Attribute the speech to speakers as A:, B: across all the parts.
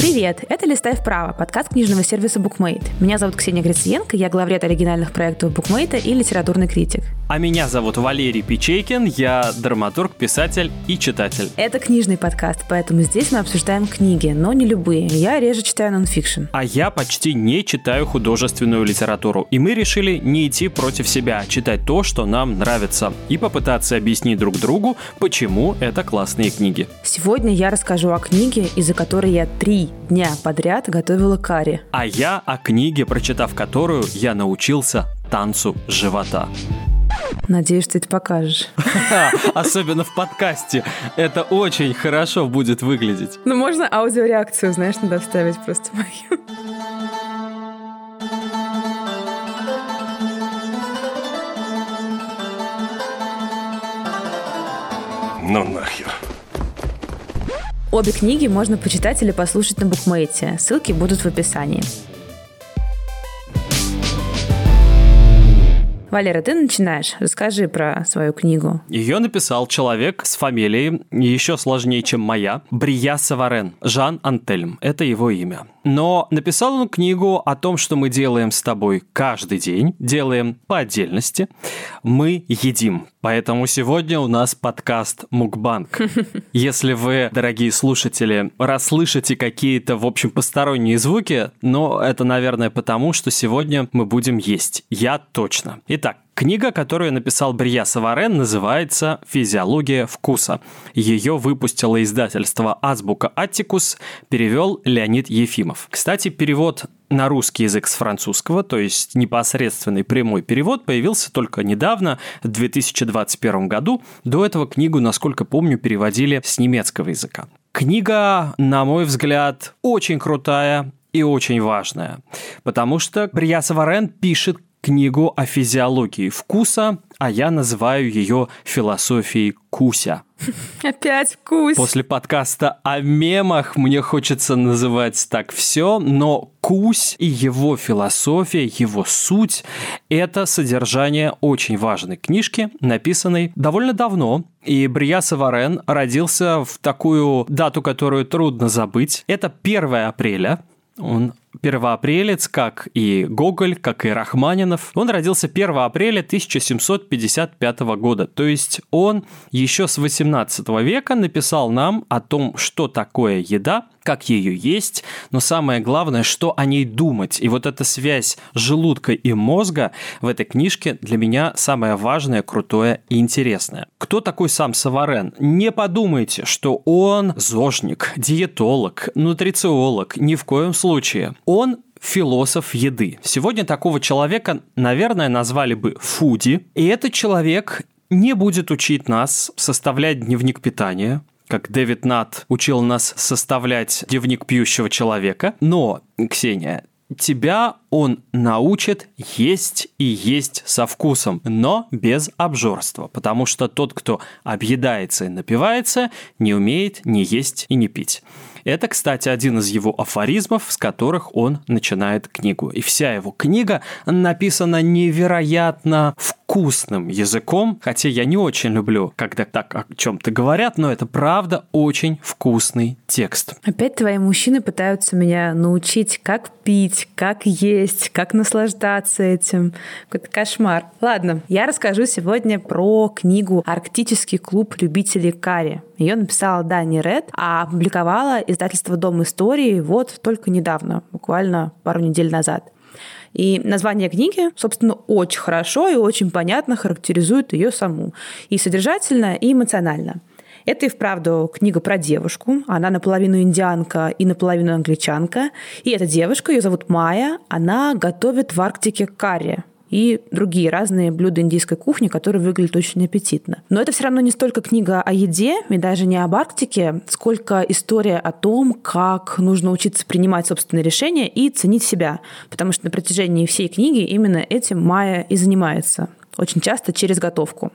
A: Привет, это «Листай вправо», подкаст книжного сервиса BookMate. Меня зовут Ксения Гриценко, я главред оригинальных проектов BookMate и литературный критик.
B: А меня зовут Валерий Печейкин, я драматург, писатель и читатель.
A: Это книжный подкаст, поэтому здесь мы обсуждаем книги, но не любые. Я реже читаю нонфикшн.
B: А я почти не читаю художественную литературу. И мы решили не идти против себя, а читать то, что нам нравится, и попытаться объяснить друг другу, почему это классные книги.
A: Сегодня я расскажу о книге, из-за которой я три дня подряд готовила карри.
B: А я о книге, прочитав которую, я научился танцу живота.
A: Надеюсь, ты это покажешь.
B: Особенно в подкасте. Это очень хорошо будет выглядеть.
A: Ну, можно аудиореакцию, знаешь, надо вставить просто мою.
C: Ну нахер.
A: Обе книги можно почитать или послушать на букмейте. Ссылки будут в описании. Валера, ты начинаешь. Расскажи про свою книгу.
B: Ее написал человек с фамилией еще сложнее, чем моя. Брия Саварен. Жан Антельм. Это его имя. Но написал он книгу о том, что мы делаем с тобой каждый день, делаем по отдельности. Мы едим. Поэтому сегодня у нас подкаст Мукбанк. Если вы, дорогие слушатели, расслышите какие-то, в общем, посторонние звуки, но это, наверное, потому, что сегодня мы будем есть. Я точно. Итак, Книга, которую написал Брия Саварен, называется «Физиология вкуса». Ее выпустило издательство «Азбука Аттикус», перевел Леонид Ефимов. Кстати, перевод на русский язык с французского, то есть непосредственный прямой перевод, появился только недавно, в 2021 году. До этого книгу, насколько помню, переводили с немецкого языка. Книга, на мой взгляд, очень крутая, и очень важная, потому что Брия Саварен пишет книгу о физиологии вкуса, а я называю ее философией Куся.
A: Опять Кусь.
B: После подкаста о мемах мне хочется называть так все, но Кусь и его философия, его суть – это содержание очень важной книжки, написанной довольно давно, и Брия Саварен родился в такую дату, которую трудно забыть. Это 1 апреля он первоапрелец, как и Гоголь, как и Рахманинов. Он родился 1 апреля 1755 года, то есть он еще с 18 века написал нам о том, что такое еда, как ее есть, но самое главное, что о ней думать. И вот эта связь желудка и мозга в этой книжке для меня самое важное, крутое и интересное. Кто такой сам Саварен? Не подумайте, что он зожник, диетолог, нутрициолог, ни в коем случае. Он философ еды. Сегодня такого человека, наверное, назвали бы фуди. И этот человек не будет учить нас составлять дневник питания, как Дэвид Нат учил нас составлять дневник пьющего человека. Но, Ксения, тебя он научит есть и есть со вкусом, но без обжорства, потому что тот, кто объедается и напивается, не умеет ни есть и не пить. Это, кстати, один из его афоризмов, с которых он начинает книгу. И вся его книга написана невероятно вкусным языком, хотя я не очень люблю, когда так о чем-то говорят, но это правда очень вкусный текст.
A: Опять твои мужчины пытаются меня научить, как пить, как есть, как наслаждаться этим. Какой-то кошмар. Ладно, я расскажу сегодня про книгу «Арктический клуб любителей карри». Ее написала Дани Ред, а опубликовала издательство «Дом истории» вот только недавно, буквально пару недель назад. И название книги, собственно, очень хорошо и очень понятно характеризует ее саму. И содержательно, и эмоционально. Это и вправду книга про девушку. Она наполовину индианка и наполовину англичанка. И эта девушка, ее зовут Майя, она готовит в Арктике карри и другие разные блюда индийской кухни, которые выглядят очень аппетитно. Но это все равно не столько книга о еде и даже не об Арктике, сколько история о том, как нужно учиться принимать собственные решения и ценить себя. Потому что на протяжении всей книги именно этим Майя и занимается очень часто через готовку.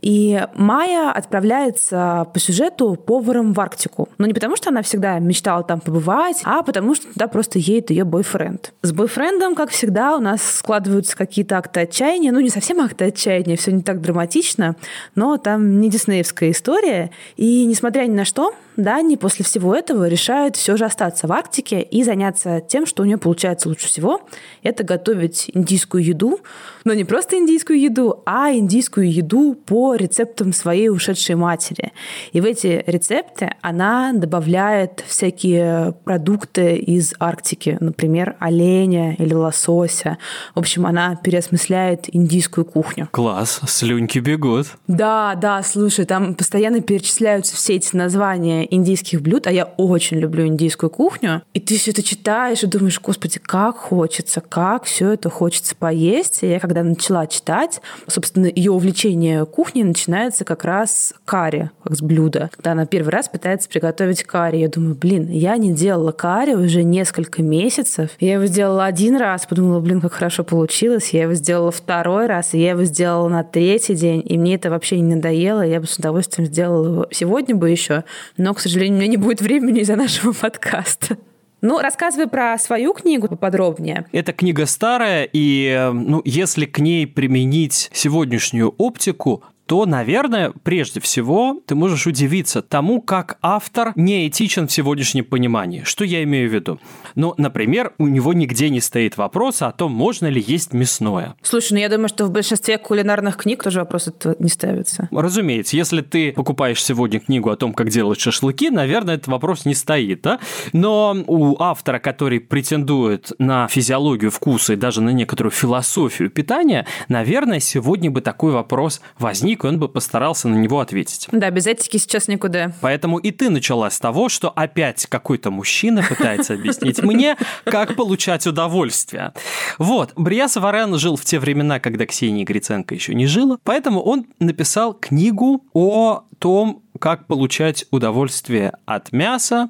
A: И Майя отправляется по сюжету поваром в Арктику. Но не потому, что она всегда мечтала там побывать, а потому что туда просто едет ее бойфренд. С бойфрендом, как всегда, у нас складываются какие-то акты отчаяния. Ну, не совсем акты отчаяния, все не так драматично, но там не диснеевская история. И несмотря ни на что, Дани после всего этого решает все же остаться в Арктике и заняться тем, что у нее получается лучше всего. Это готовить индийскую еду, но не просто индийскую еду, а индийскую еду по рецептам своей ушедшей матери. И в эти рецепты она добавляет всякие продукты из Арктики, например, оленя или лосося. В общем, она переосмысляет индийскую кухню.
B: Класс, слюньки бегут.
A: Да, да, слушай, там постоянно перечисляются все эти названия индийских блюд, а я очень люблю индийскую кухню. И ты все это читаешь и думаешь, господи, как хочется, как все это хочется поесть. И я когда начала читать, собственно, ее увлечение кухней начинается как раз карри, как с блюда. Когда она первый раз пытается приготовить карри, я думаю, блин, я не делала карри уже несколько месяцев. Я его сделала один раз, подумала, блин, как хорошо получилось. Я его сделала второй раз, и я его сделала на третий день, и мне это вообще не надоело. Я бы с удовольствием сделала его сегодня бы еще, но, к сожалению, у меня не будет времени из-за нашего подкаста. Ну, рассказывай про свою книгу поподробнее.
B: Эта книга старая, и ну, если к ней применить сегодняшнюю оптику, то, наверное, прежде всего ты можешь удивиться тому, как автор не этичен в сегодняшнем понимании. Что я имею в виду? Ну, например, у него нигде не стоит вопроса о том, можно ли есть мясное.
A: Слушай, ну я думаю, что в большинстве кулинарных книг тоже вопрос этого не ставится.
B: Разумеется, если ты покупаешь сегодня книгу о том, как делать шашлыки, наверное, этот вопрос не стоит, да? Но у автора, который претендует на физиологию вкуса и даже на некоторую философию питания, наверное, сегодня бы такой вопрос возник и он бы постарался на него ответить.
A: Да, без этики сейчас никуда.
B: Поэтому и ты начала с того, что опять какой-то мужчина пытается объяснить мне, как получать удовольствие. Вот, Брия Саварен жил в те времена, когда Ксения Гриценко еще не жила, поэтому он написал книгу о том, как получать удовольствие от мяса,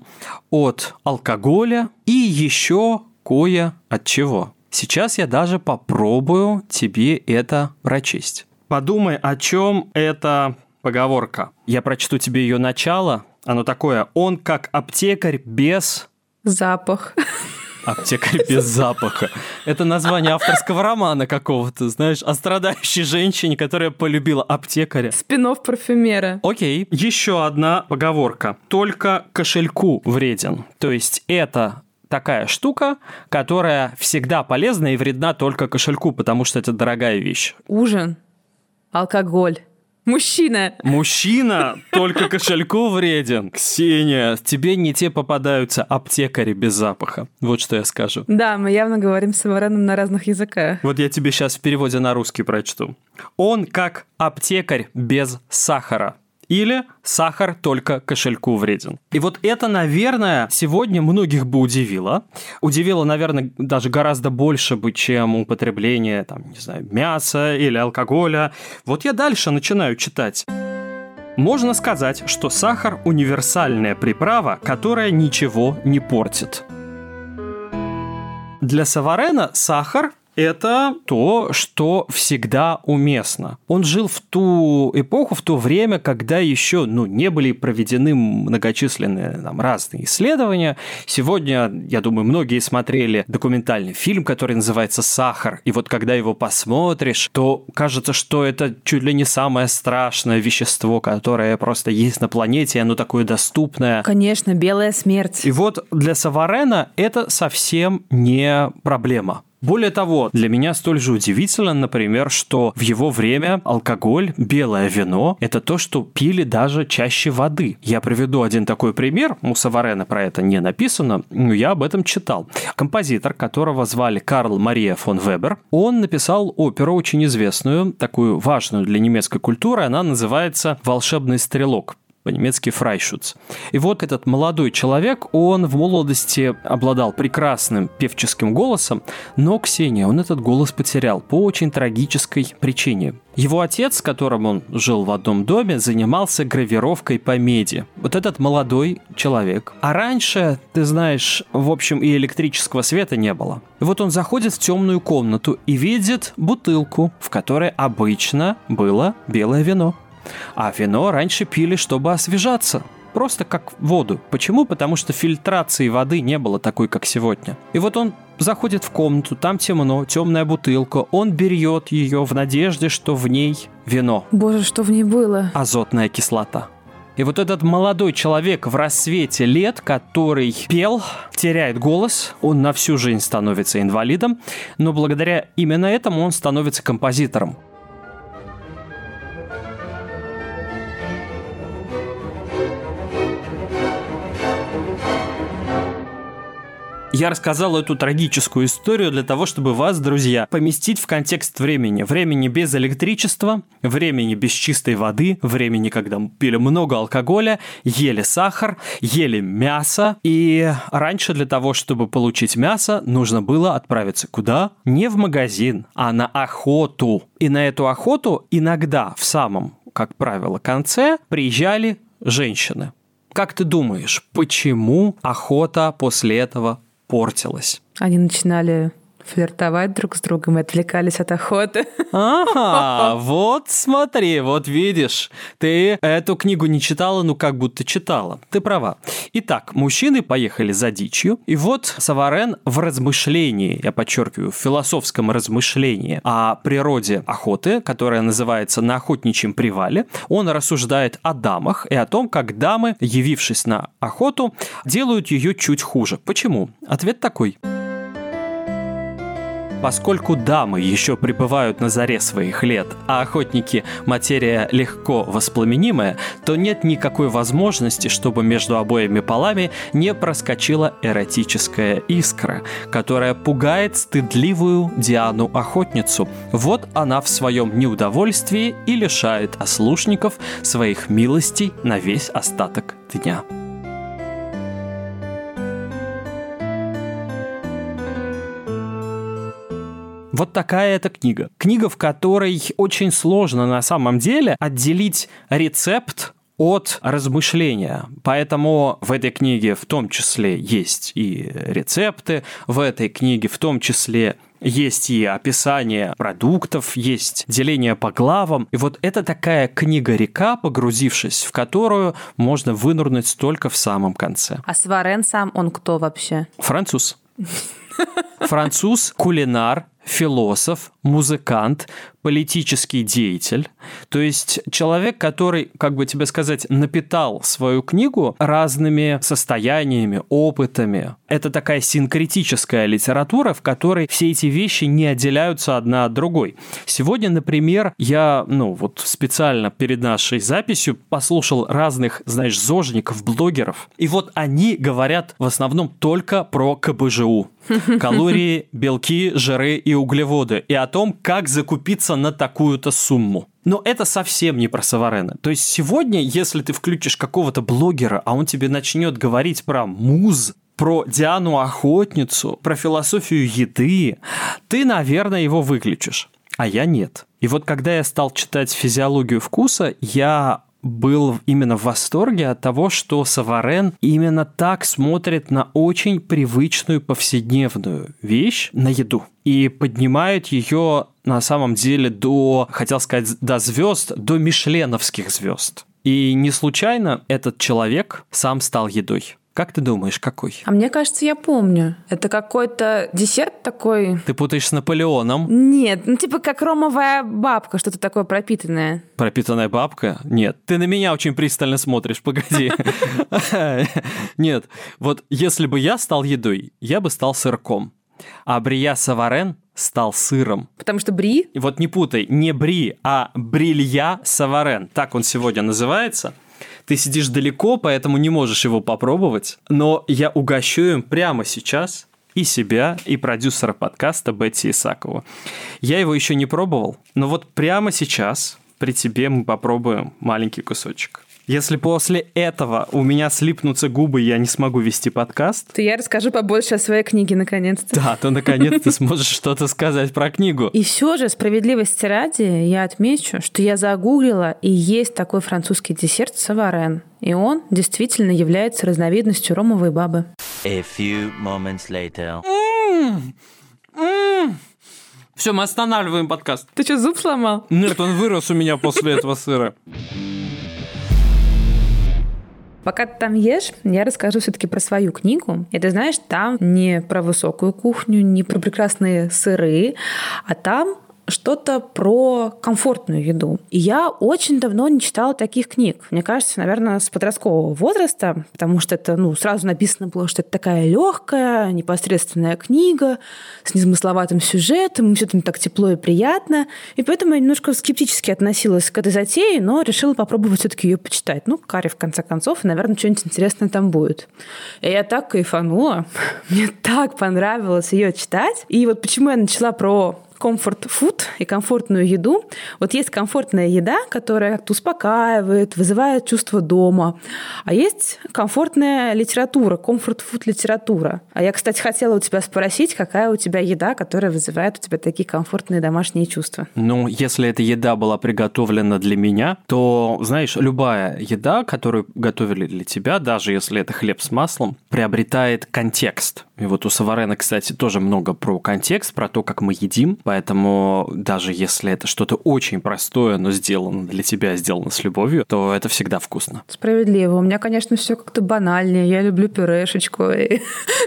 B: от алкоголя и еще кое от чего. Сейчас я даже попробую тебе это прочесть. Подумай, о чем эта поговорка. Я прочту тебе ее начало. Оно такое. Он как аптекарь без...
A: Запах.
B: Аптекарь без запаха. Это название авторского романа какого-то, знаешь, о страдающей женщине, которая полюбила аптекаря.
A: Спинов парфюмера.
B: Окей, еще одна поговорка. Только кошельку вреден. То есть это такая штука, которая всегда полезна и вредна только кошельку, потому что это дорогая вещь.
A: Ужин Алкоголь. Мужчина.
B: Мужчина только кошельку вреден. Ксения, тебе не те попадаются аптекари без запаха. Вот что я скажу.
A: Да, мы явно говорим с Вареном на разных языках.
B: Вот я тебе сейчас в переводе на русский прочту. Он как аптекарь без сахара. Или сахар только кошельку вреден. И вот это, наверное, сегодня многих бы удивило. Удивило, наверное, даже гораздо больше бы, чем употребление, там, не знаю, мяса или алкоголя. Вот я дальше начинаю читать. Можно сказать, что сахар – универсальная приправа, которая ничего не портит. Для Саварена сахар это то, что всегда уместно. Он жил в ту эпоху, в то время, когда еще ну, не были проведены многочисленные там, разные исследования. Сегодня, я думаю, многие смотрели документальный фильм, который называется «Сахар», и вот когда его посмотришь, то кажется, что это чуть ли не самое страшное вещество, которое просто есть на планете, и оно такое доступное.
A: Конечно, белая смерть.
B: И вот для Саварена это совсем не проблема. Более того, для меня столь же удивительно, например, что в его время алкоголь, белое вино – это то, что пили даже чаще воды. Я приведу один такой пример. У Саварена про это не написано, но я об этом читал. Композитор, которого звали Карл Мария фон Вебер, он написал оперу очень известную, такую важную для немецкой культуры. Она называется «Волшебный стрелок» по-немецки «фрайшутс». И вот этот молодой человек, он в молодости обладал прекрасным певческим голосом, но Ксения, он этот голос потерял по очень трагической причине. Его отец, с которым он жил в одном доме, занимался гравировкой по меди. Вот этот молодой человек. А раньше, ты знаешь, в общем, и электрического света не было. И вот он заходит в темную комнату и видит бутылку, в которой обычно было белое вино. А вино раньше пили, чтобы освежаться. Просто как воду. Почему? Потому что фильтрации воды не было такой, как сегодня. И вот он заходит в комнату, там темно, темная бутылка, он берет ее в надежде, что в ней вино.
A: Боже, что в ней было?
B: Азотная кислота. И вот этот молодой человек в рассвете лет, который пел, теряет голос, он на всю жизнь становится инвалидом, но благодаря именно этому он становится композитором. Я рассказал эту трагическую историю для того, чтобы вас, друзья, поместить в контекст времени. Времени без электричества, времени без чистой воды, времени, когда пили много алкоголя, ели сахар, ели мясо. И раньше для того, чтобы получить мясо, нужно было отправиться куда? Не в магазин, а на охоту. И на эту охоту иногда в самом, как правило, конце приезжали женщины. Как ты думаешь, почему охота после этого портилась.
A: Они начинали флиртовать друг с другом и отвлекались от охоты.
B: Ага, вот смотри, вот видишь, ты эту книгу не читала, ну как будто читала. Ты права. Итак, мужчины поехали за дичью, и вот Саварен в размышлении, я подчеркиваю, в философском размышлении о природе охоты, которая называется «На охотничьем привале», он рассуждает о дамах и о том, как дамы, явившись на охоту, делают ее чуть хуже. Почему? Ответ такой – Поскольку дамы еще пребывают на заре своих лет, а охотники – материя легко воспламенимая, то нет никакой возможности, чтобы между обоими полами не проскочила эротическая искра, которая пугает стыдливую Диану-охотницу. Вот она в своем неудовольствии и лишает ослушников своих милостей на весь остаток дня. Вот такая эта книга. Книга, в которой очень сложно на самом деле отделить рецепт от размышления. Поэтому в этой книге в том числе есть и рецепты, в этой книге в том числе есть и описание продуктов, есть деление по главам. И вот это такая книга-река, погрузившись в которую можно вынурнуть только в самом конце.
A: А Сварен сам, он кто вообще?
B: Француз. Француз, кулинар, философ, музыкант, политический деятель. То есть человек, который, как бы тебе сказать, напитал свою книгу разными состояниями, опытами. Это такая синкретическая литература, в которой все эти вещи не отделяются одна от другой. Сегодня, например, я, ну, вот специально перед нашей записью послушал разных, знаешь, зожников, блогеров. И вот они говорят в основном только про КБЖУ. Калории, белки, жиры и углеводы. И о том, как закупиться на такую-то сумму. Но это совсем не про Саварена. То есть сегодня, если ты включишь какого-то блогера, а он тебе начнет говорить про муз, про Диану Охотницу, про философию еды, ты, наверное, его выключишь. А я нет. И вот когда я стал читать физиологию вкуса, я был именно в восторге от того, что Саварен именно так смотрит на очень привычную повседневную вещь, на еду, и поднимает ее на самом деле до, хотел сказать, до звезд, до мишленовских звезд. И не случайно этот человек сам стал едой. Как ты думаешь, какой?
A: А мне кажется, я помню. Это какой-то десерт такой...
B: Ты путаешь с Наполеоном?
A: Нет, ну типа как ромовая бабка, что-то такое пропитанное.
B: Пропитанная бабка? Нет. Ты на меня очень пристально смотришь, погоди. Нет, вот если бы я стал едой, я бы стал сырком. А Брия Саварен стал сыром.
A: Потому что бри?
B: Вот не путай, не бри, а брилья Саварен. Так он сегодня называется. Ты сидишь далеко, поэтому не можешь его попробовать. Но я угощу им прямо сейчас и себя, и продюсера подкаста Бетти Исакову. Я его еще не пробовал, но вот прямо сейчас при тебе мы попробуем маленький кусочек. Если после этого у меня слипнутся губы, и я не смогу вести подкаст...
A: То я расскажу побольше о своей книге, наконец-то.
B: Да, то наконец ты сможешь что-то сказать про книгу.
A: И все же, справедливости ради, я отмечу, что я загуглила, и есть такой французский десерт саварен. И он действительно является разновидностью ромовой бабы. A few moments later.
B: Все, мы останавливаем подкаст.
A: Ты что, зуб сломал?
B: Нет, он вырос у меня после этого сыра.
A: Пока ты там ешь, я расскажу все-таки про свою книгу. И ты знаешь, там не про высокую кухню, не про прекрасные сыры, а там что-то про комфортную еду. И я очень давно не читала таких книг. Мне кажется, наверное, с подросткового возраста, потому что это ну, сразу написано было, что это такая легкая, непосредственная книга с незамысловатым сюжетом, все там так тепло и приятно. И поэтому я немножко скептически относилась к этой затее, но решила попробовать все-таки ее почитать. Ну, Карри, в конце концов, и, наверное, что-нибудь интересное там будет. И я так кайфанула. Мне так понравилось ее читать. И вот почему я начала про комфорт-фуд и комфортную еду. Вот есть комфортная еда, которая как-то успокаивает, вызывает чувство дома. А есть комфортная литература, комфорт-фуд литература. А я, кстати, хотела у тебя спросить, какая у тебя еда, которая вызывает у тебя такие комфортные домашние чувства?
B: Ну, если эта еда была приготовлена для меня, то, знаешь, любая еда, которую готовили для тебя, даже если это хлеб с маслом, приобретает контекст. И вот у Саварена, кстати, тоже много про контекст, про то, как мы едим. Поэтому даже если это что-то очень простое, но сделано для тебя, сделано с любовью, то это всегда вкусно.
A: Справедливо. У меня, конечно, все как-то банальнее. Я люблю пюрешечку. И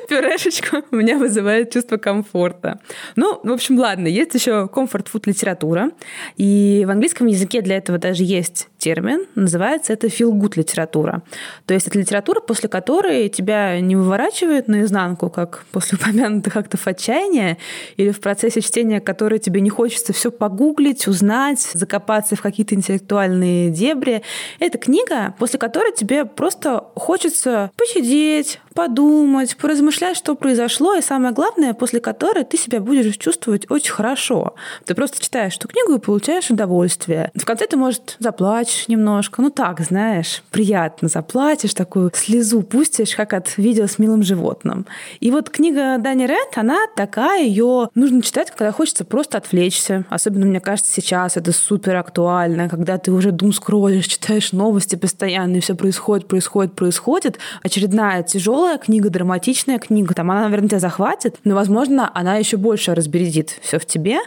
A: пюрешечку у меня вызывает чувство комфорта. Ну, в общем, ладно. Есть еще комфорт-фуд литература. И в английском языке для этого даже есть термин. Называется это feel good литература. То есть это литература, после которой тебя не выворачивает наизнанку, как после упомянутых актов отчаяния, или в процессе чтения которой тебе не хочется все погуглить, узнать, закопаться в какие-то интеллектуальные дебри. Это книга, после которой тебе просто хочется посидеть, подумать, поразмышлять, что произошло, и самое главное, после которой ты себя будешь чувствовать очень хорошо. Ты просто читаешь эту книгу и получаешь удовольствие. В конце ты, может, заплачешь немножко, ну так, знаешь, приятно заплатишь, такую слезу пустишь, как от видео с милым животным. И вот книга Дани Ред, она такая, ее нужно читать, когда хочется просто отвлечься. Особенно, мне кажется, сейчас это супер актуально, когда ты уже дум скроллишь, читаешь новости постоянно, и все происходит, происходит, происходит. Очередная тяжелая тяжелая книга, драматичная книга, там она, наверное, тебя захватит, но, возможно, она еще больше разбередит все в тебе.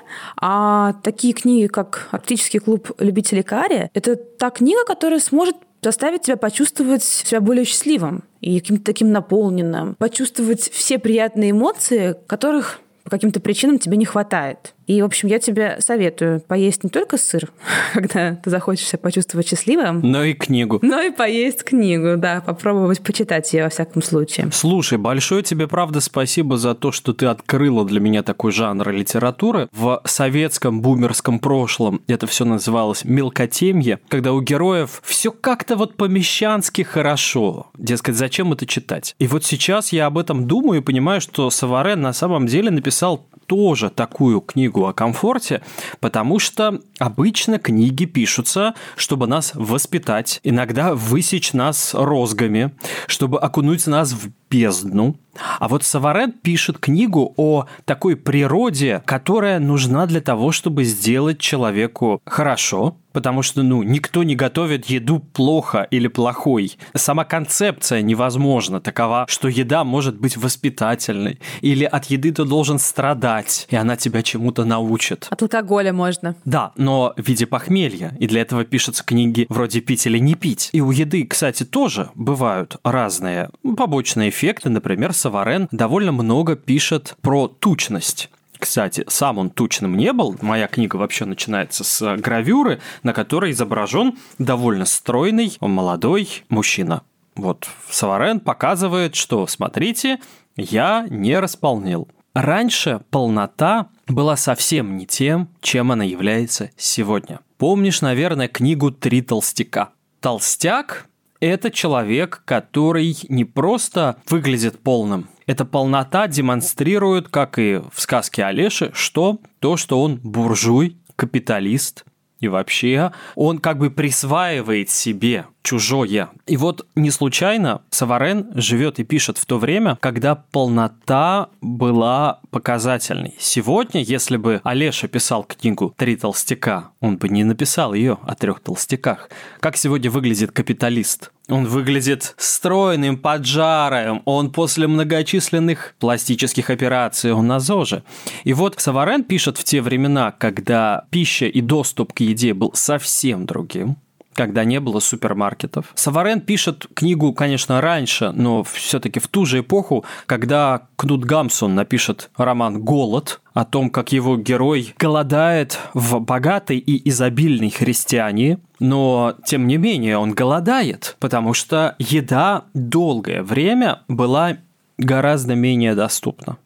A: А такие книги, как «Арктический клуб любителей карри», это та книга, которая сможет заставить тебя почувствовать себя более счастливым и каким-то таким наполненным, почувствовать все приятные эмоции, которых по каким-то причинам тебе не хватает. И, в общем, я тебе советую поесть не только сыр, когда ты захочешь себя почувствовать счастливым,
B: но и книгу.
A: Но и поесть книгу, да, попробовать почитать ее во всяком случае.
B: Слушай, большое тебе, правда, спасибо за то, что ты открыла для меня такой жанр литературы. В советском бумерском прошлом это все называлось мелкотемье, когда у героев все как-то вот помещански хорошо. Дескать, зачем это читать? И вот сейчас я об этом думаю и понимаю, что Саварен на самом деле написал тоже такую книгу о комфорте, потому что обычно книги пишутся, чтобы нас воспитать, иногда высечь нас розгами, чтобы окунуть нас в бездну. А вот Саварен пишет книгу о такой природе, которая нужна для того, чтобы сделать человеку хорошо, потому что, ну, никто не готовит еду плохо или плохой. Сама концепция невозможна такова, что еда может быть воспитательной, или от еды ты должен страдать, и она тебя чему-то научит.
A: От алкоголя можно.
B: Да, но в виде похмелья, и для этого пишутся книги вроде «Пить или не пить». И у еды, кстати, тоже бывают разные побочные эффекты, например, Саварен довольно много пишет про тучность. Кстати, сам он тучным не был. Моя книга вообще начинается с гравюры, на которой изображен довольно стройный, молодой мужчина. Вот Саварен показывает, что, смотрите, я не располнил. Раньше полнота была совсем не тем, чем она является сегодня. Помнишь, наверное, книгу «Три толстяка»? Толстяк – это человек, который не просто выглядит полным, эта полнота демонстрирует, как и в сказке Олеши, что то, что он буржуй, капиталист, и вообще он как бы присваивает себе чужое. И вот не случайно Саварен живет и пишет в то время, когда полнота была показательной. Сегодня, если бы Олеша писал книгу «Три толстяка», он бы не написал ее о трех толстяках. Как сегодня выглядит капиталист? Он выглядит стройным, поджарым, он после многочисленных пластических операций, он на ЗОЖе. И вот Саварен пишет в те времена, когда пища и доступ к еде был совсем другим, когда не было супермаркетов. Саварен пишет книгу, конечно, раньше, но все-таки в ту же эпоху, когда Кнут Гамсон напишет роман «Голод», о том, как его герой голодает в богатой и изобильной христиане, но тем не менее он голодает, потому что еда долгое время была гораздо менее доступна.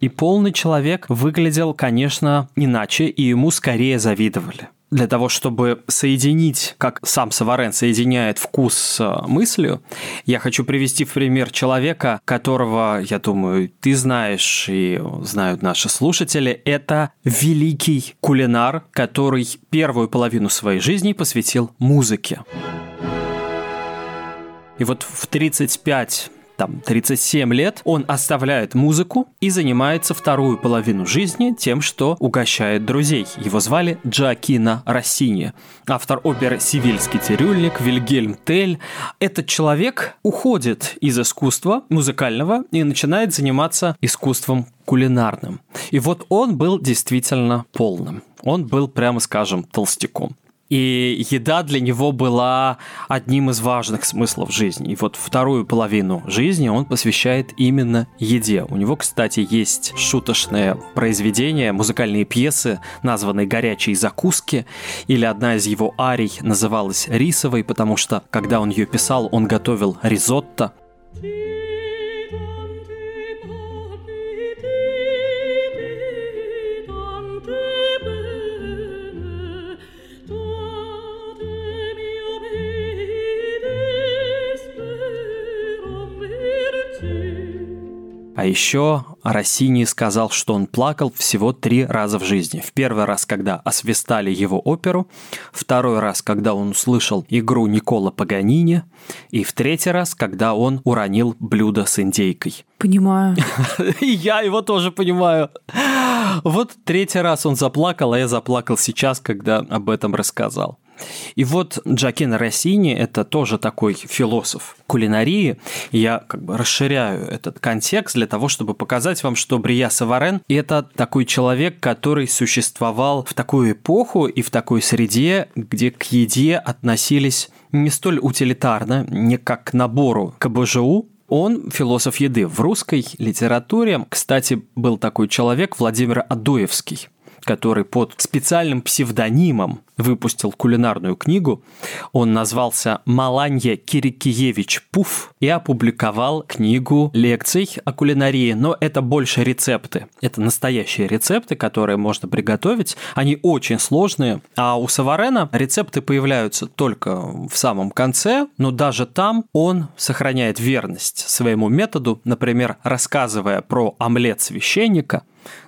B: И полный человек выглядел, конечно, иначе, и ему скорее завидовали для того, чтобы соединить, как сам Саварен соединяет вкус с мыслью, я хочу привести в пример человека, которого, я думаю, ты знаешь и знают наши слушатели. Это великий кулинар, который первую половину своей жизни посвятил музыке. И вот в 35 там 37 лет, он оставляет музыку и занимается вторую половину жизни тем, что угощает друзей. Его звали Джоакино Россини. Автор оперы «Сивильский цирюльник», Вильгельм Тель. Этот человек уходит из искусства музыкального и начинает заниматься искусством кулинарным. И вот он был действительно полным. Он был, прямо скажем, толстяком. И еда для него была одним из важных смыслов жизни. И вот вторую половину жизни он посвящает именно еде. У него, кстати, есть шуточное произведение, музыкальные пьесы, названные «Горячие закуски», или одна из его арий называлась «Рисовой», потому что, когда он ее писал, он готовил ризотто. А еще Россини сказал, что он плакал всего три раза в жизни. В первый раз, когда освистали его оперу, второй раз, когда он услышал игру Никола Паганини, и в третий раз, когда он уронил блюдо с индейкой.
A: Понимаю.
B: И я его тоже понимаю. Вот третий раз он заплакал, а я заплакал сейчас, когда об этом рассказал. И вот Джакин Россини – это тоже такой философ кулинарии. Я как бы расширяю этот контекст для того, чтобы показать вам, что Брия Саварен – это такой человек, который существовал в такую эпоху и в такой среде, где к еде относились не столь утилитарно, не как к набору КБЖУ, он философ еды. В русской литературе, кстати, был такой человек Владимир Адуевский который под специальным псевдонимом выпустил кулинарную книгу. Он назвался «Маланья Кирикиевич Пуф» и опубликовал книгу лекций о кулинарии, но это больше рецепты. Это настоящие рецепты, которые можно приготовить. Они очень сложные, а у Саварена рецепты появляются только в самом конце, но даже там он сохраняет верность своему методу, например, рассказывая про омлет священника,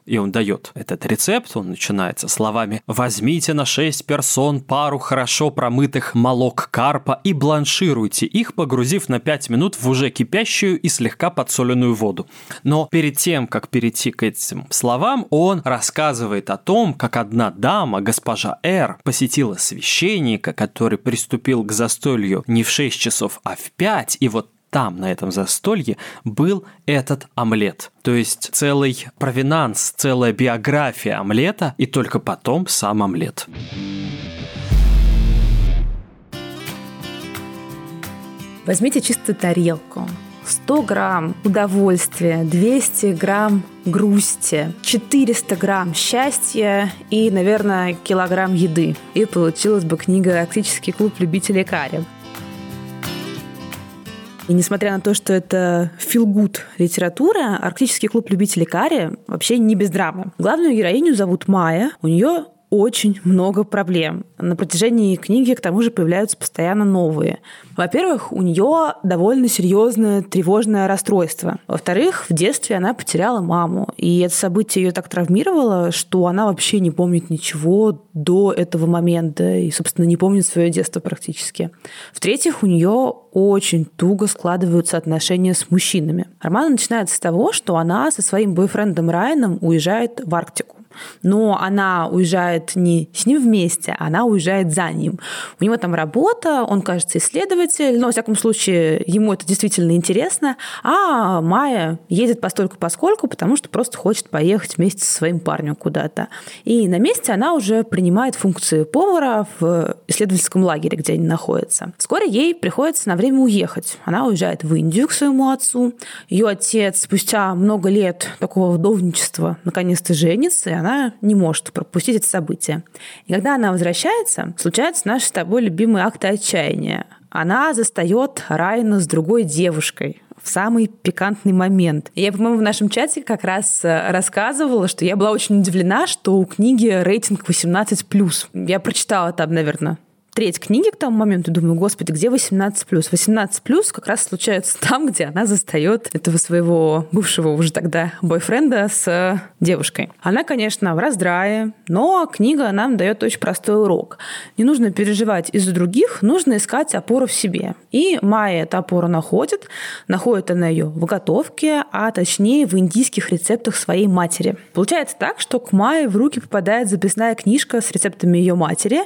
B: и он дает этот рецепт, он начинается словами «Возьмите на 6 персон пару хорошо промытых молок карпа и бланшируйте их, погрузив на 5 минут в уже кипящую и слегка подсоленную воду». Но перед тем, как перейти к этим словам, он рассказывает о том, как одна дама, госпожа Р, посетила священника, который приступил к застолью не в 6 часов, а в 5, и вот там, на этом застолье, был этот омлет. То есть целый провинанс, целая биография омлета, и только потом сам омлет.
A: Возьмите чисто тарелку, 100 грамм удовольствия, 200 грамм грусти, 400 грамм счастья и, наверное, килограмм еды. И получилась бы книга «Арктический клуб любителей карри». И несмотря на то, что это good литература, Арктический клуб любителей карри вообще не без драмы. Главную героиню зовут Майя. У нее очень много проблем. На протяжении книги, к тому же, появляются постоянно новые. Во-первых, у нее довольно серьезное тревожное расстройство. Во-вторых, в детстве она потеряла маму. И это событие ее так травмировало, что она вообще не помнит ничего до этого момента. И, собственно, не помнит свое детство практически. В-третьих, у нее очень туго складываются отношения с мужчинами. Роман начинается с того, что она со своим бойфрендом Райаном уезжает в Арктику. Но она уезжает не с ним вместе, она уезжает за ним. У него там работа, он, кажется, исследователь, но, во всяком случае, ему это действительно интересно, а Майя едет постольку поскольку, потому что просто хочет поехать вместе со своим парнем куда-то. И на месте она уже принимает функции повара в исследовательском лагере, где они находятся. Вскоре ей приходится на время уехать. Она уезжает в Индию к своему отцу. Ее отец спустя много лет такого вдовничества наконец-то женится, и она не может пропустить это событие. И когда она возвращается, случается наш с тобой любимый акт отчаяния. Она застает Райана с другой девушкой в самый пикантный момент. Я, по-моему, в нашем чате как раз э, рассказывала, что я была очень удивлена, что у книги рейтинг 18+. Я прочитала там, наверное, треть книги к тому моменту, думаю, господи, где 18 плюс? 18 плюс как раз случается там, где она застает этого своего бывшего уже тогда бойфренда с девушкой. Она, конечно, в раздрае, но книга нам дает очень простой урок. Не нужно переживать из-за других, нужно искать опору в себе. И Майя эту опору находит. Находит она ее в готовке, а точнее в индийских рецептах своей матери. Получается так, что к Майе в руки попадает записная книжка с рецептами ее матери,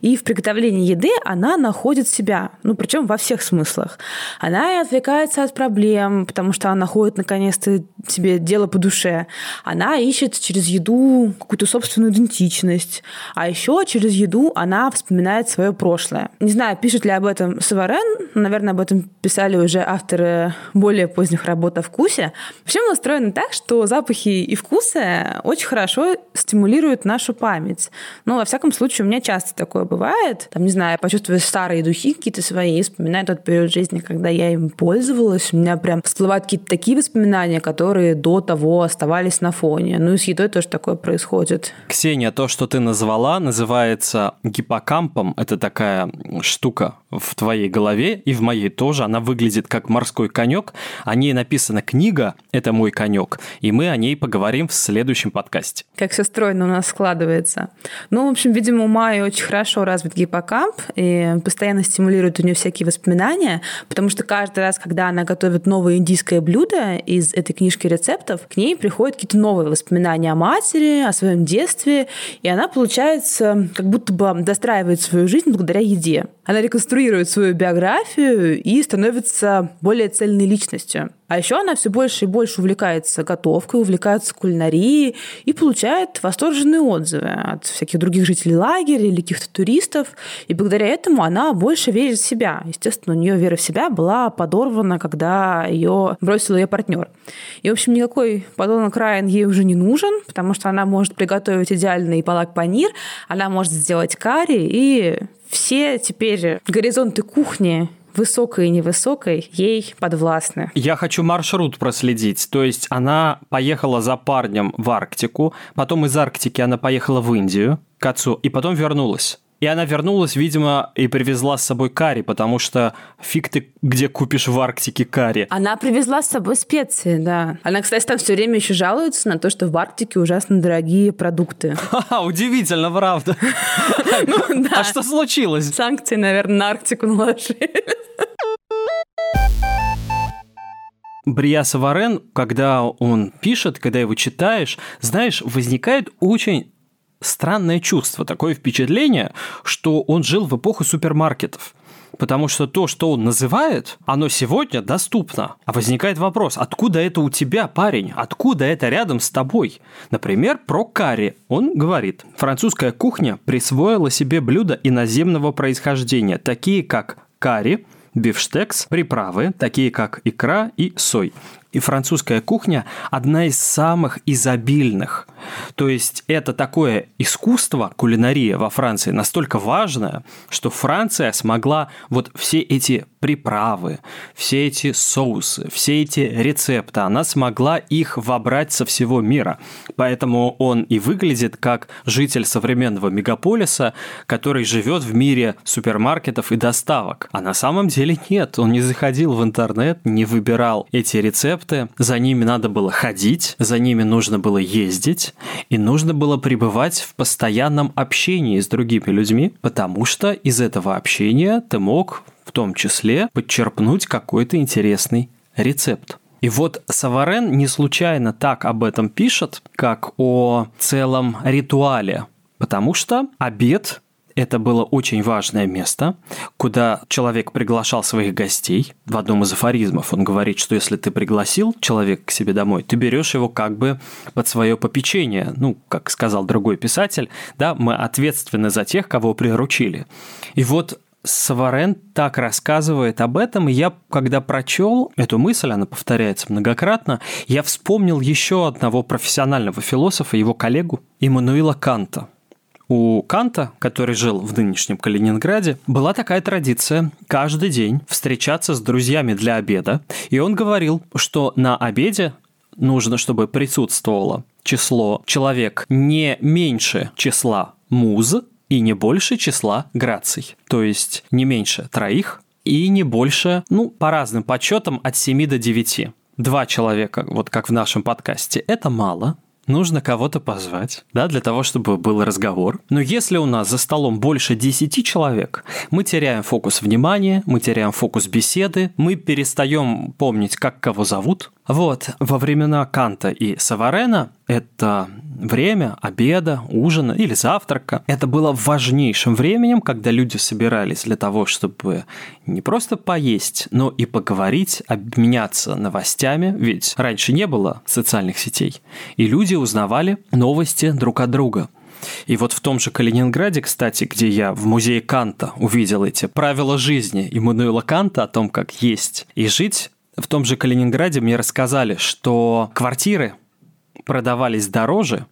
A: и в приготовлении приготовлении еды она находит себя, ну, причем во всех смыслах. Она и отвлекается от проблем, потому что она находит, наконец-то, себе дело по душе. Она ищет через еду какую-то собственную идентичность. А еще через еду она вспоминает свое прошлое. Не знаю, пишет ли об этом Саварен, наверное, об этом писали уже авторы более поздних работ о вкусе. Вообще мы устроены так, что запахи и вкусы очень хорошо стимулируют нашу память. Ну, во всяком случае, у меня часто такое бывает. Там, не знаю, почувствую старые духи какие-то свои и вспоминаю тот период жизни, когда я им пользовалась. У меня прям всплывают какие-то такие воспоминания, которые до того оставались на фоне. Ну и с едой тоже такое происходит.
B: Ксения, то, что ты назвала, называется гиппокампом. Это такая штука в твоей голове и в моей тоже. Она выглядит как морской конек. О ней написана книга «Это мой конек», и мы о ней поговорим в следующем подкасте.
A: Как все стройно у нас складывается. Ну, в общем, видимо, у Майи очень хорошо развит гиппокамп, Camp и постоянно стимулирует у нее всякие воспоминания, потому что каждый раз, когда она готовит новое индийское блюдо из этой книжки рецептов, к ней приходят какие-то новые воспоминания о матери, о своем детстве, и она, получается, как будто бы достраивает свою жизнь благодаря еде. Она реконструирует свою биографию и становится более цельной личностью. А еще она все больше и больше увлекается готовкой, увлекается кулинарией и получает восторженные отзывы от всяких других жителей лагеря или каких-то туристов. И благодаря этому она больше верит в себя. Естественно, у нее вера в себя была подорвана, когда ее бросил ее партнер. И, в общем, никакой подонок Райан ей уже не нужен, потому что она может приготовить идеальный палак-панир, она может сделать карри, и все теперь горизонты кухни высокой и невысокой, ей подвластны.
B: Я хочу маршрут проследить. То есть она поехала за парнем в Арктику, потом из Арктики она поехала в Индию к отцу, и потом вернулась. И она вернулась, видимо, и привезла с собой карри, потому что фиг ты где купишь в Арктике карри.
A: Она привезла с собой специи, да. Она, кстати, там все время еще жалуется на то, что в Арктике ужасно дорогие продукты.
B: Удивительно, правда. Ну а что случилось?
A: Санкции, наверное, на Арктику наложили.
B: Брия Саварен, когда он пишет, когда его читаешь, знаешь, возникает очень странное чувство, такое впечатление, что он жил в эпоху супермаркетов. Потому что то, что он называет, оно сегодня доступно. А возникает вопрос, откуда это у тебя, парень? Откуда это рядом с тобой? Например, про карри. Он говорит, французская кухня присвоила себе блюда иноземного происхождения, такие как карри, бифштекс, приправы, такие как икра и сой. И французская кухня одна из самых изобильных. То есть это такое искусство, кулинария во Франции настолько важное, что Франция смогла вот все эти приправы, все эти соусы, все эти рецепты, она смогла их вобрать со всего мира. Поэтому он и выглядит как житель современного мегаполиса, который живет в мире супермаркетов и доставок. А на самом деле нет, он не заходил в интернет, не выбирал эти рецепты, за ними надо было ходить, за ними нужно было ездить, и нужно было пребывать в постоянном общении с другими людьми, потому что из этого общения ты мог в том числе подчерпнуть какой-то интересный рецепт. И вот Саварен не случайно так об этом пишет, как о целом ритуале, потому что обед это было очень важное место, куда человек приглашал своих гостей. В одном из афоризмов он говорит, что если ты пригласил человека к себе домой, ты берешь его как бы под свое попечение. Ну, как сказал другой писатель, да, мы ответственны за тех, кого приручили. И вот Саварен так рассказывает об этом, и я, когда прочел эту мысль, она повторяется многократно, я вспомнил еще одного профессионального философа, его коллегу Иммануила Канта. У Канта, который жил в нынешнем Калининграде, была такая традиция каждый день встречаться с друзьями для обеда, и он говорил, что на обеде нужно, чтобы присутствовало число человек не меньше числа муз, и не больше числа граций. То есть не меньше троих и не больше, ну, по разным подсчетам, от 7 до 9. Два человека, вот как в нашем подкасте, это мало, нужно кого-то позвать, да, для того, чтобы был разговор. Но если у нас за столом больше 10 человек, мы теряем фокус внимания, мы теряем фокус беседы, мы перестаем помнить, как кого зовут, вот, во времена Канта и Саварена это время обеда, ужина или завтрака. Это было важнейшим временем, когда люди собирались для того, чтобы не просто поесть, но и поговорить, обменяться новостями, ведь раньше не было социальных сетей, и люди узнавали новости друг от друга. И вот в том же Калининграде, кстати, где я в музее Канта увидел эти правила жизни Иммануила Канта о том, как есть и жить, в том же Калининграде мне рассказали, что квартиры продавались дороже,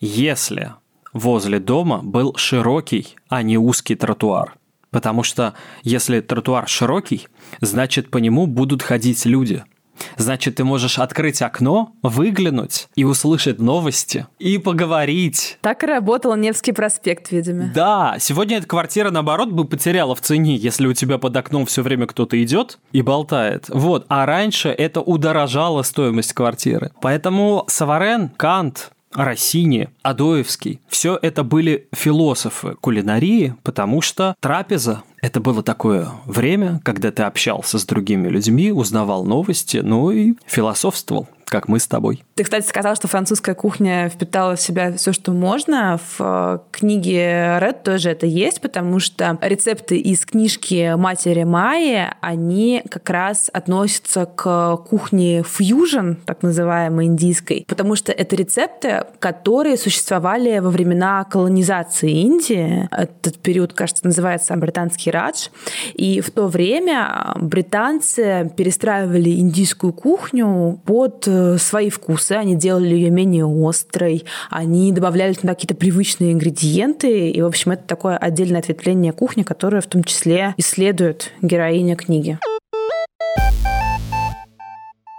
B: если возле дома был широкий, а не узкий тротуар. Потому что если тротуар широкий, значит по нему будут ходить люди – Значит, ты можешь открыть окно, выглянуть и услышать новости и поговорить.
A: Так и работал Невский проспект, видимо.
B: Да, сегодня эта квартира, наоборот, бы потеряла в цене, если у тебя под окном все время кто-то идет и болтает. Вот, а раньше это удорожало стоимость квартиры. Поэтому Саварен, Кант, Россини, Адоевский. Все это были философы кулинарии, потому что трапеза – это было такое время, когда ты общался с другими людьми, узнавал новости, ну и философствовал как мы с тобой.
A: Ты, кстати, сказал, что французская кухня впитала в себя все, что можно. В э, книге Ред тоже это есть, потому что рецепты из книжки матери Майи, они как раз относятся к кухне фьюжн, так называемой индийской, потому что это рецепты, которые существовали во времена колонизации Индии. Этот период, кажется, называется британский радж. И в то время британцы перестраивали индийскую кухню под свои вкусы, они делали ее менее острой, они добавляли туда какие-то привычные ингредиенты, и, в общем, это такое отдельное ответвление кухни, которое в том числе исследует героиня книги.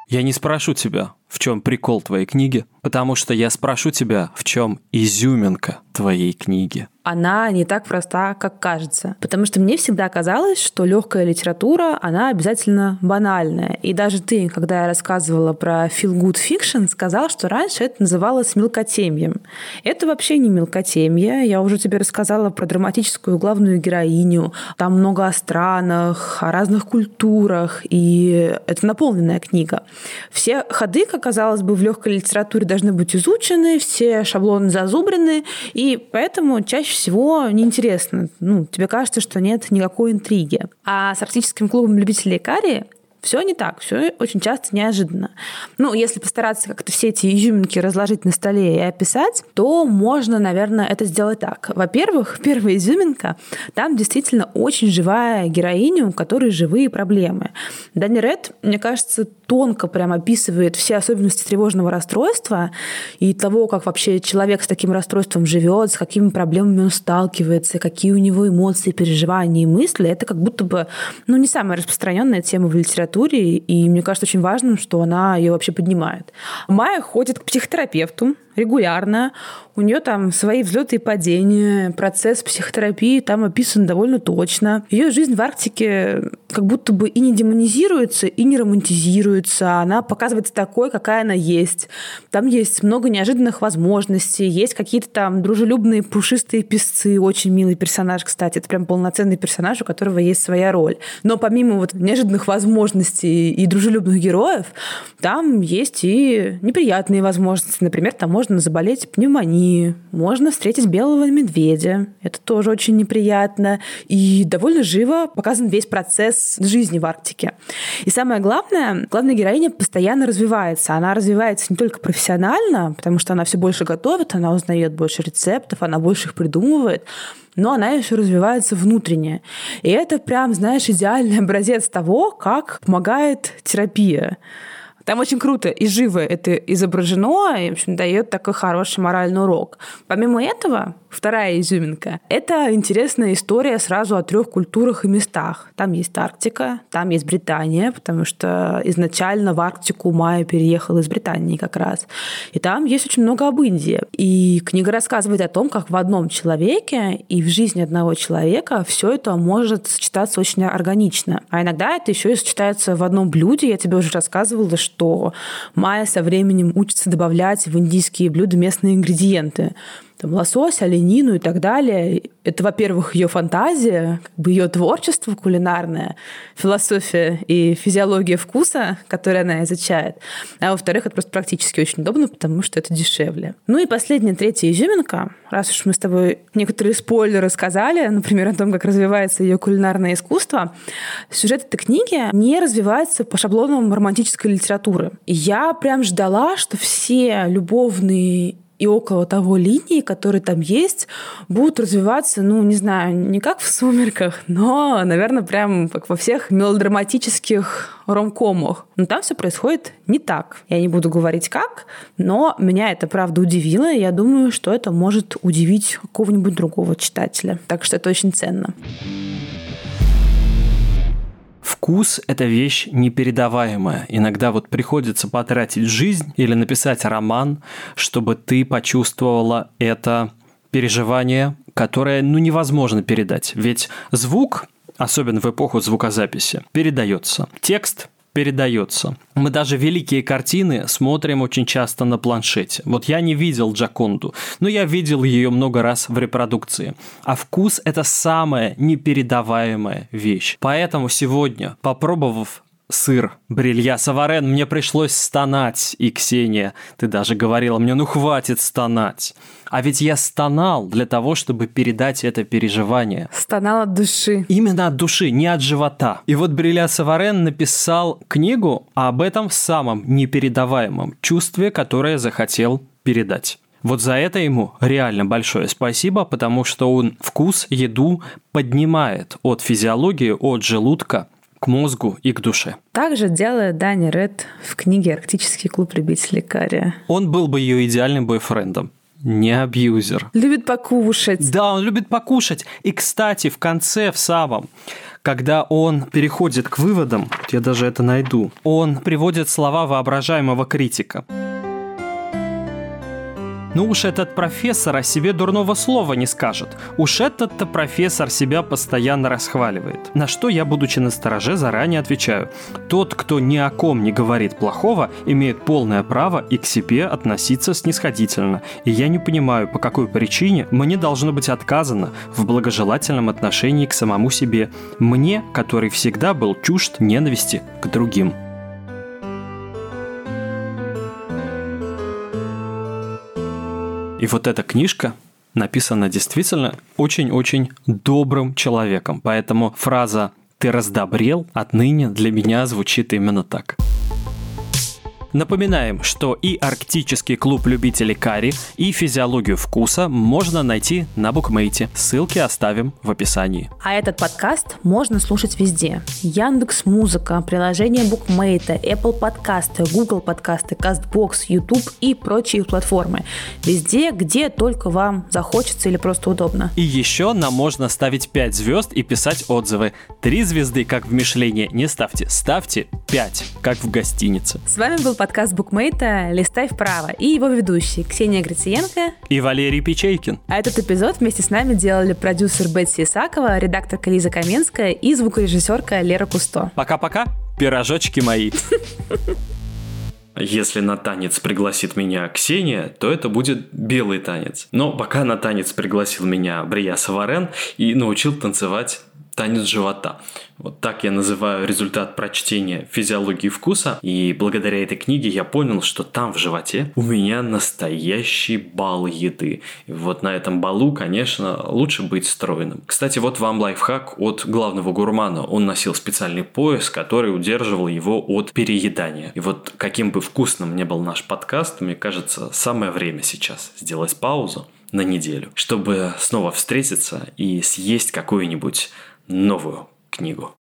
B: Я не спрошу тебя, в чем прикол твоей книги, потому что я спрошу тебя, в чем изюминка твоей книги
A: она не так проста, как кажется. Потому что мне всегда казалось, что легкая литература, она обязательно банальная. И даже ты, когда я рассказывала про feel good fiction, сказал, что раньше это называлось мелкотемьем. Это вообще не мелкотемье. Я уже тебе рассказала про драматическую главную героиню. Там много о странах, о разных культурах, и это наполненная книга. Все ходы, как казалось бы, в легкой литературе должны быть изучены, все шаблоны зазубрены, и поэтому чаще всего неинтересно. Ну, тебе кажется, что нет никакой интриги. А с арктическим клубом любителей карри все не так, все очень часто неожиданно. Ну, если постараться как-то все эти изюминки разложить на столе и описать, то можно, наверное, это сделать так. Во-первых, первая изюминка, там действительно очень живая героиня, у которой живые проблемы. Дани Ред, мне кажется, тонко прям описывает все особенности тревожного расстройства и того, как вообще человек с таким расстройством живет, с какими проблемами он сталкивается, какие у него эмоции, переживания и мысли. Это как будто бы ну, не самая распространенная тема в литературе, и мне кажется очень важным, что она ее вообще поднимает. Майя ходит к психотерапевту регулярно, У нее там свои взлеты и падения, процесс психотерапии там описан довольно точно. Ее жизнь в Арктике как будто бы и не демонизируется, и не романтизируется. Она показывается такой, какая она есть. Там есть много неожиданных возможностей, есть какие-то там дружелюбные пушистые песцы, очень милый персонаж, кстати. Это прям полноценный персонаж, у которого есть своя роль. Но помимо вот неожиданных возможностей и дружелюбных героев, там есть и неприятные возможности. Например, там можно заболеть пневмонией, можно встретить белого медведя. Это тоже очень неприятно. И довольно живо показан весь процесс жизни в Арктике. И самое главное, главная героиня постоянно развивается. Она развивается не только профессионально, потому что она все больше готовит, она узнает больше рецептов, она больше их придумывает, но она еще развивается внутренне. И это прям, знаешь, идеальный образец того, как помогает терапия. Там очень круто и живо это изображено, и, в общем, дает такой хороший моральный урок. Помимо этого, вторая изюминка – это интересная история сразу о трех культурах и местах. Там есть Арктика, там есть Британия, потому что изначально в Арктику Майя переехал из Британии как раз. И там есть очень много об Индии. И книга рассказывает о том, как в одном человеке и в жизни одного человека все это может сочетаться очень органично. А иногда это еще и сочетается в одном блюде. Я тебе уже рассказывала, что что Майя со временем учится добавлять в индийские блюда местные ингредиенты там, лосось, оленину и так далее. Это, во-первых, ее фантазия, как бы ее творчество кулинарное, философия и физиология вкуса, которую она изучает. А во-вторых, это просто практически очень удобно, потому что это дешевле. Ну и последняя, третья изюминка. Раз уж мы с тобой некоторые спойлеры сказали, например, о том, как развивается ее кулинарное искусство, сюжет этой книги не развивается по шаблонам романтической литературы. И я прям ждала, что все любовные и около того линии, которые там есть, будут развиваться, ну, не знаю, не как в «Сумерках», но, наверное, прям как во всех мелодраматических ромкомах. Но там все происходит не так. Я не буду говорить как, но меня это, правда, удивило, и я думаю, что это может удивить какого-нибудь другого читателя. Так что это очень ценно.
B: Вкус – это вещь непередаваемая. Иногда вот приходится потратить жизнь или написать роман, чтобы ты почувствовала это переживание, которое ну, невозможно передать. Ведь звук, особенно в эпоху звукозаписи, передается. Текст передается. Мы даже великие картины смотрим очень часто на планшете. Вот я не видел Джаконду, но я видел ее много раз в репродукции. А вкус – это самая непередаваемая вещь. Поэтому сегодня, попробовав сыр, брилья, саварен, мне пришлось стонать. И, Ксения, ты даже говорила мне, ну хватит стонать. А ведь я стонал для того, чтобы передать это переживание.
A: Стонал от души.
B: Именно от души, не от живота. И вот Бриля Саварен написал книгу об этом самом непередаваемом чувстве, которое захотел передать. Вот за это ему реально большое спасибо, потому что он вкус, еду поднимает от физиологии, от желудка к мозгу и к душе.
A: Также делает Дани Ред в книге «Арктический клуб любителей кария».
B: Он был бы ее идеальным бойфрендом. Не абьюзер.
A: Любит покушать.
B: Да, он любит покушать. И, кстати, в конце, в самом, когда он переходит к выводам, я даже это найду, он приводит слова воображаемого критика. Ну уж этот профессор о себе дурного слова не скажет. Уж этот-то профессор себя постоянно расхваливает. На что я, будучи на стороже, заранее отвечаю. Тот, кто ни о ком не говорит плохого, имеет полное право и к себе относиться снисходительно. И я не понимаю, по какой причине мне должно быть отказано в благожелательном отношении к самому себе. Мне, который всегда был чужд ненависти к другим. И вот эта книжка написана действительно очень-очень добрым человеком. Поэтому фраза «ты раздобрел» отныне для меня звучит именно так. Напоминаем, что и Арктический клуб любителей карри, и физиологию вкуса можно найти на букмейте. Ссылки оставим в описании.
A: А этот подкаст можно слушать везде. Яндекс Музыка, приложение букмейта, Apple подкасты, Google подкасты, CastBox, YouTube и прочие платформы. Везде, где только вам захочется или просто удобно.
B: И еще нам можно ставить 5 звезд и писать отзывы. Три звезды, как в Мишлене, не ставьте. Ставьте 5, как в гостинице.
A: С вами был подкаст подкаст букмейта «Листай вправо» и его ведущие Ксения Грициенко
B: и Валерий Печейкин.
A: А этот эпизод вместе с нами делали продюсер Бетси Исакова, редакторка Лиза Каменская и звукорежиссерка Лера Кусто.
B: Пока-пока, пирожочки мои. Если на танец пригласит меня Ксения, то это будет белый танец. Но пока на танец пригласил меня Брия Саварен и научил танцевать танец живота. Вот так я называю результат прочтения физиологии вкуса. И благодаря этой книге я понял, что там в животе у меня настоящий бал еды. И вот на этом балу, конечно, лучше быть стройным. Кстати, вот вам лайфхак от главного гурмана. Он носил специальный пояс, который удерживал его от переедания. И вот каким бы вкусным ни был наш подкаст, мне кажется, самое время сейчас сделать паузу на неделю, чтобы снова встретиться и съесть какую-нибудь новую книгу.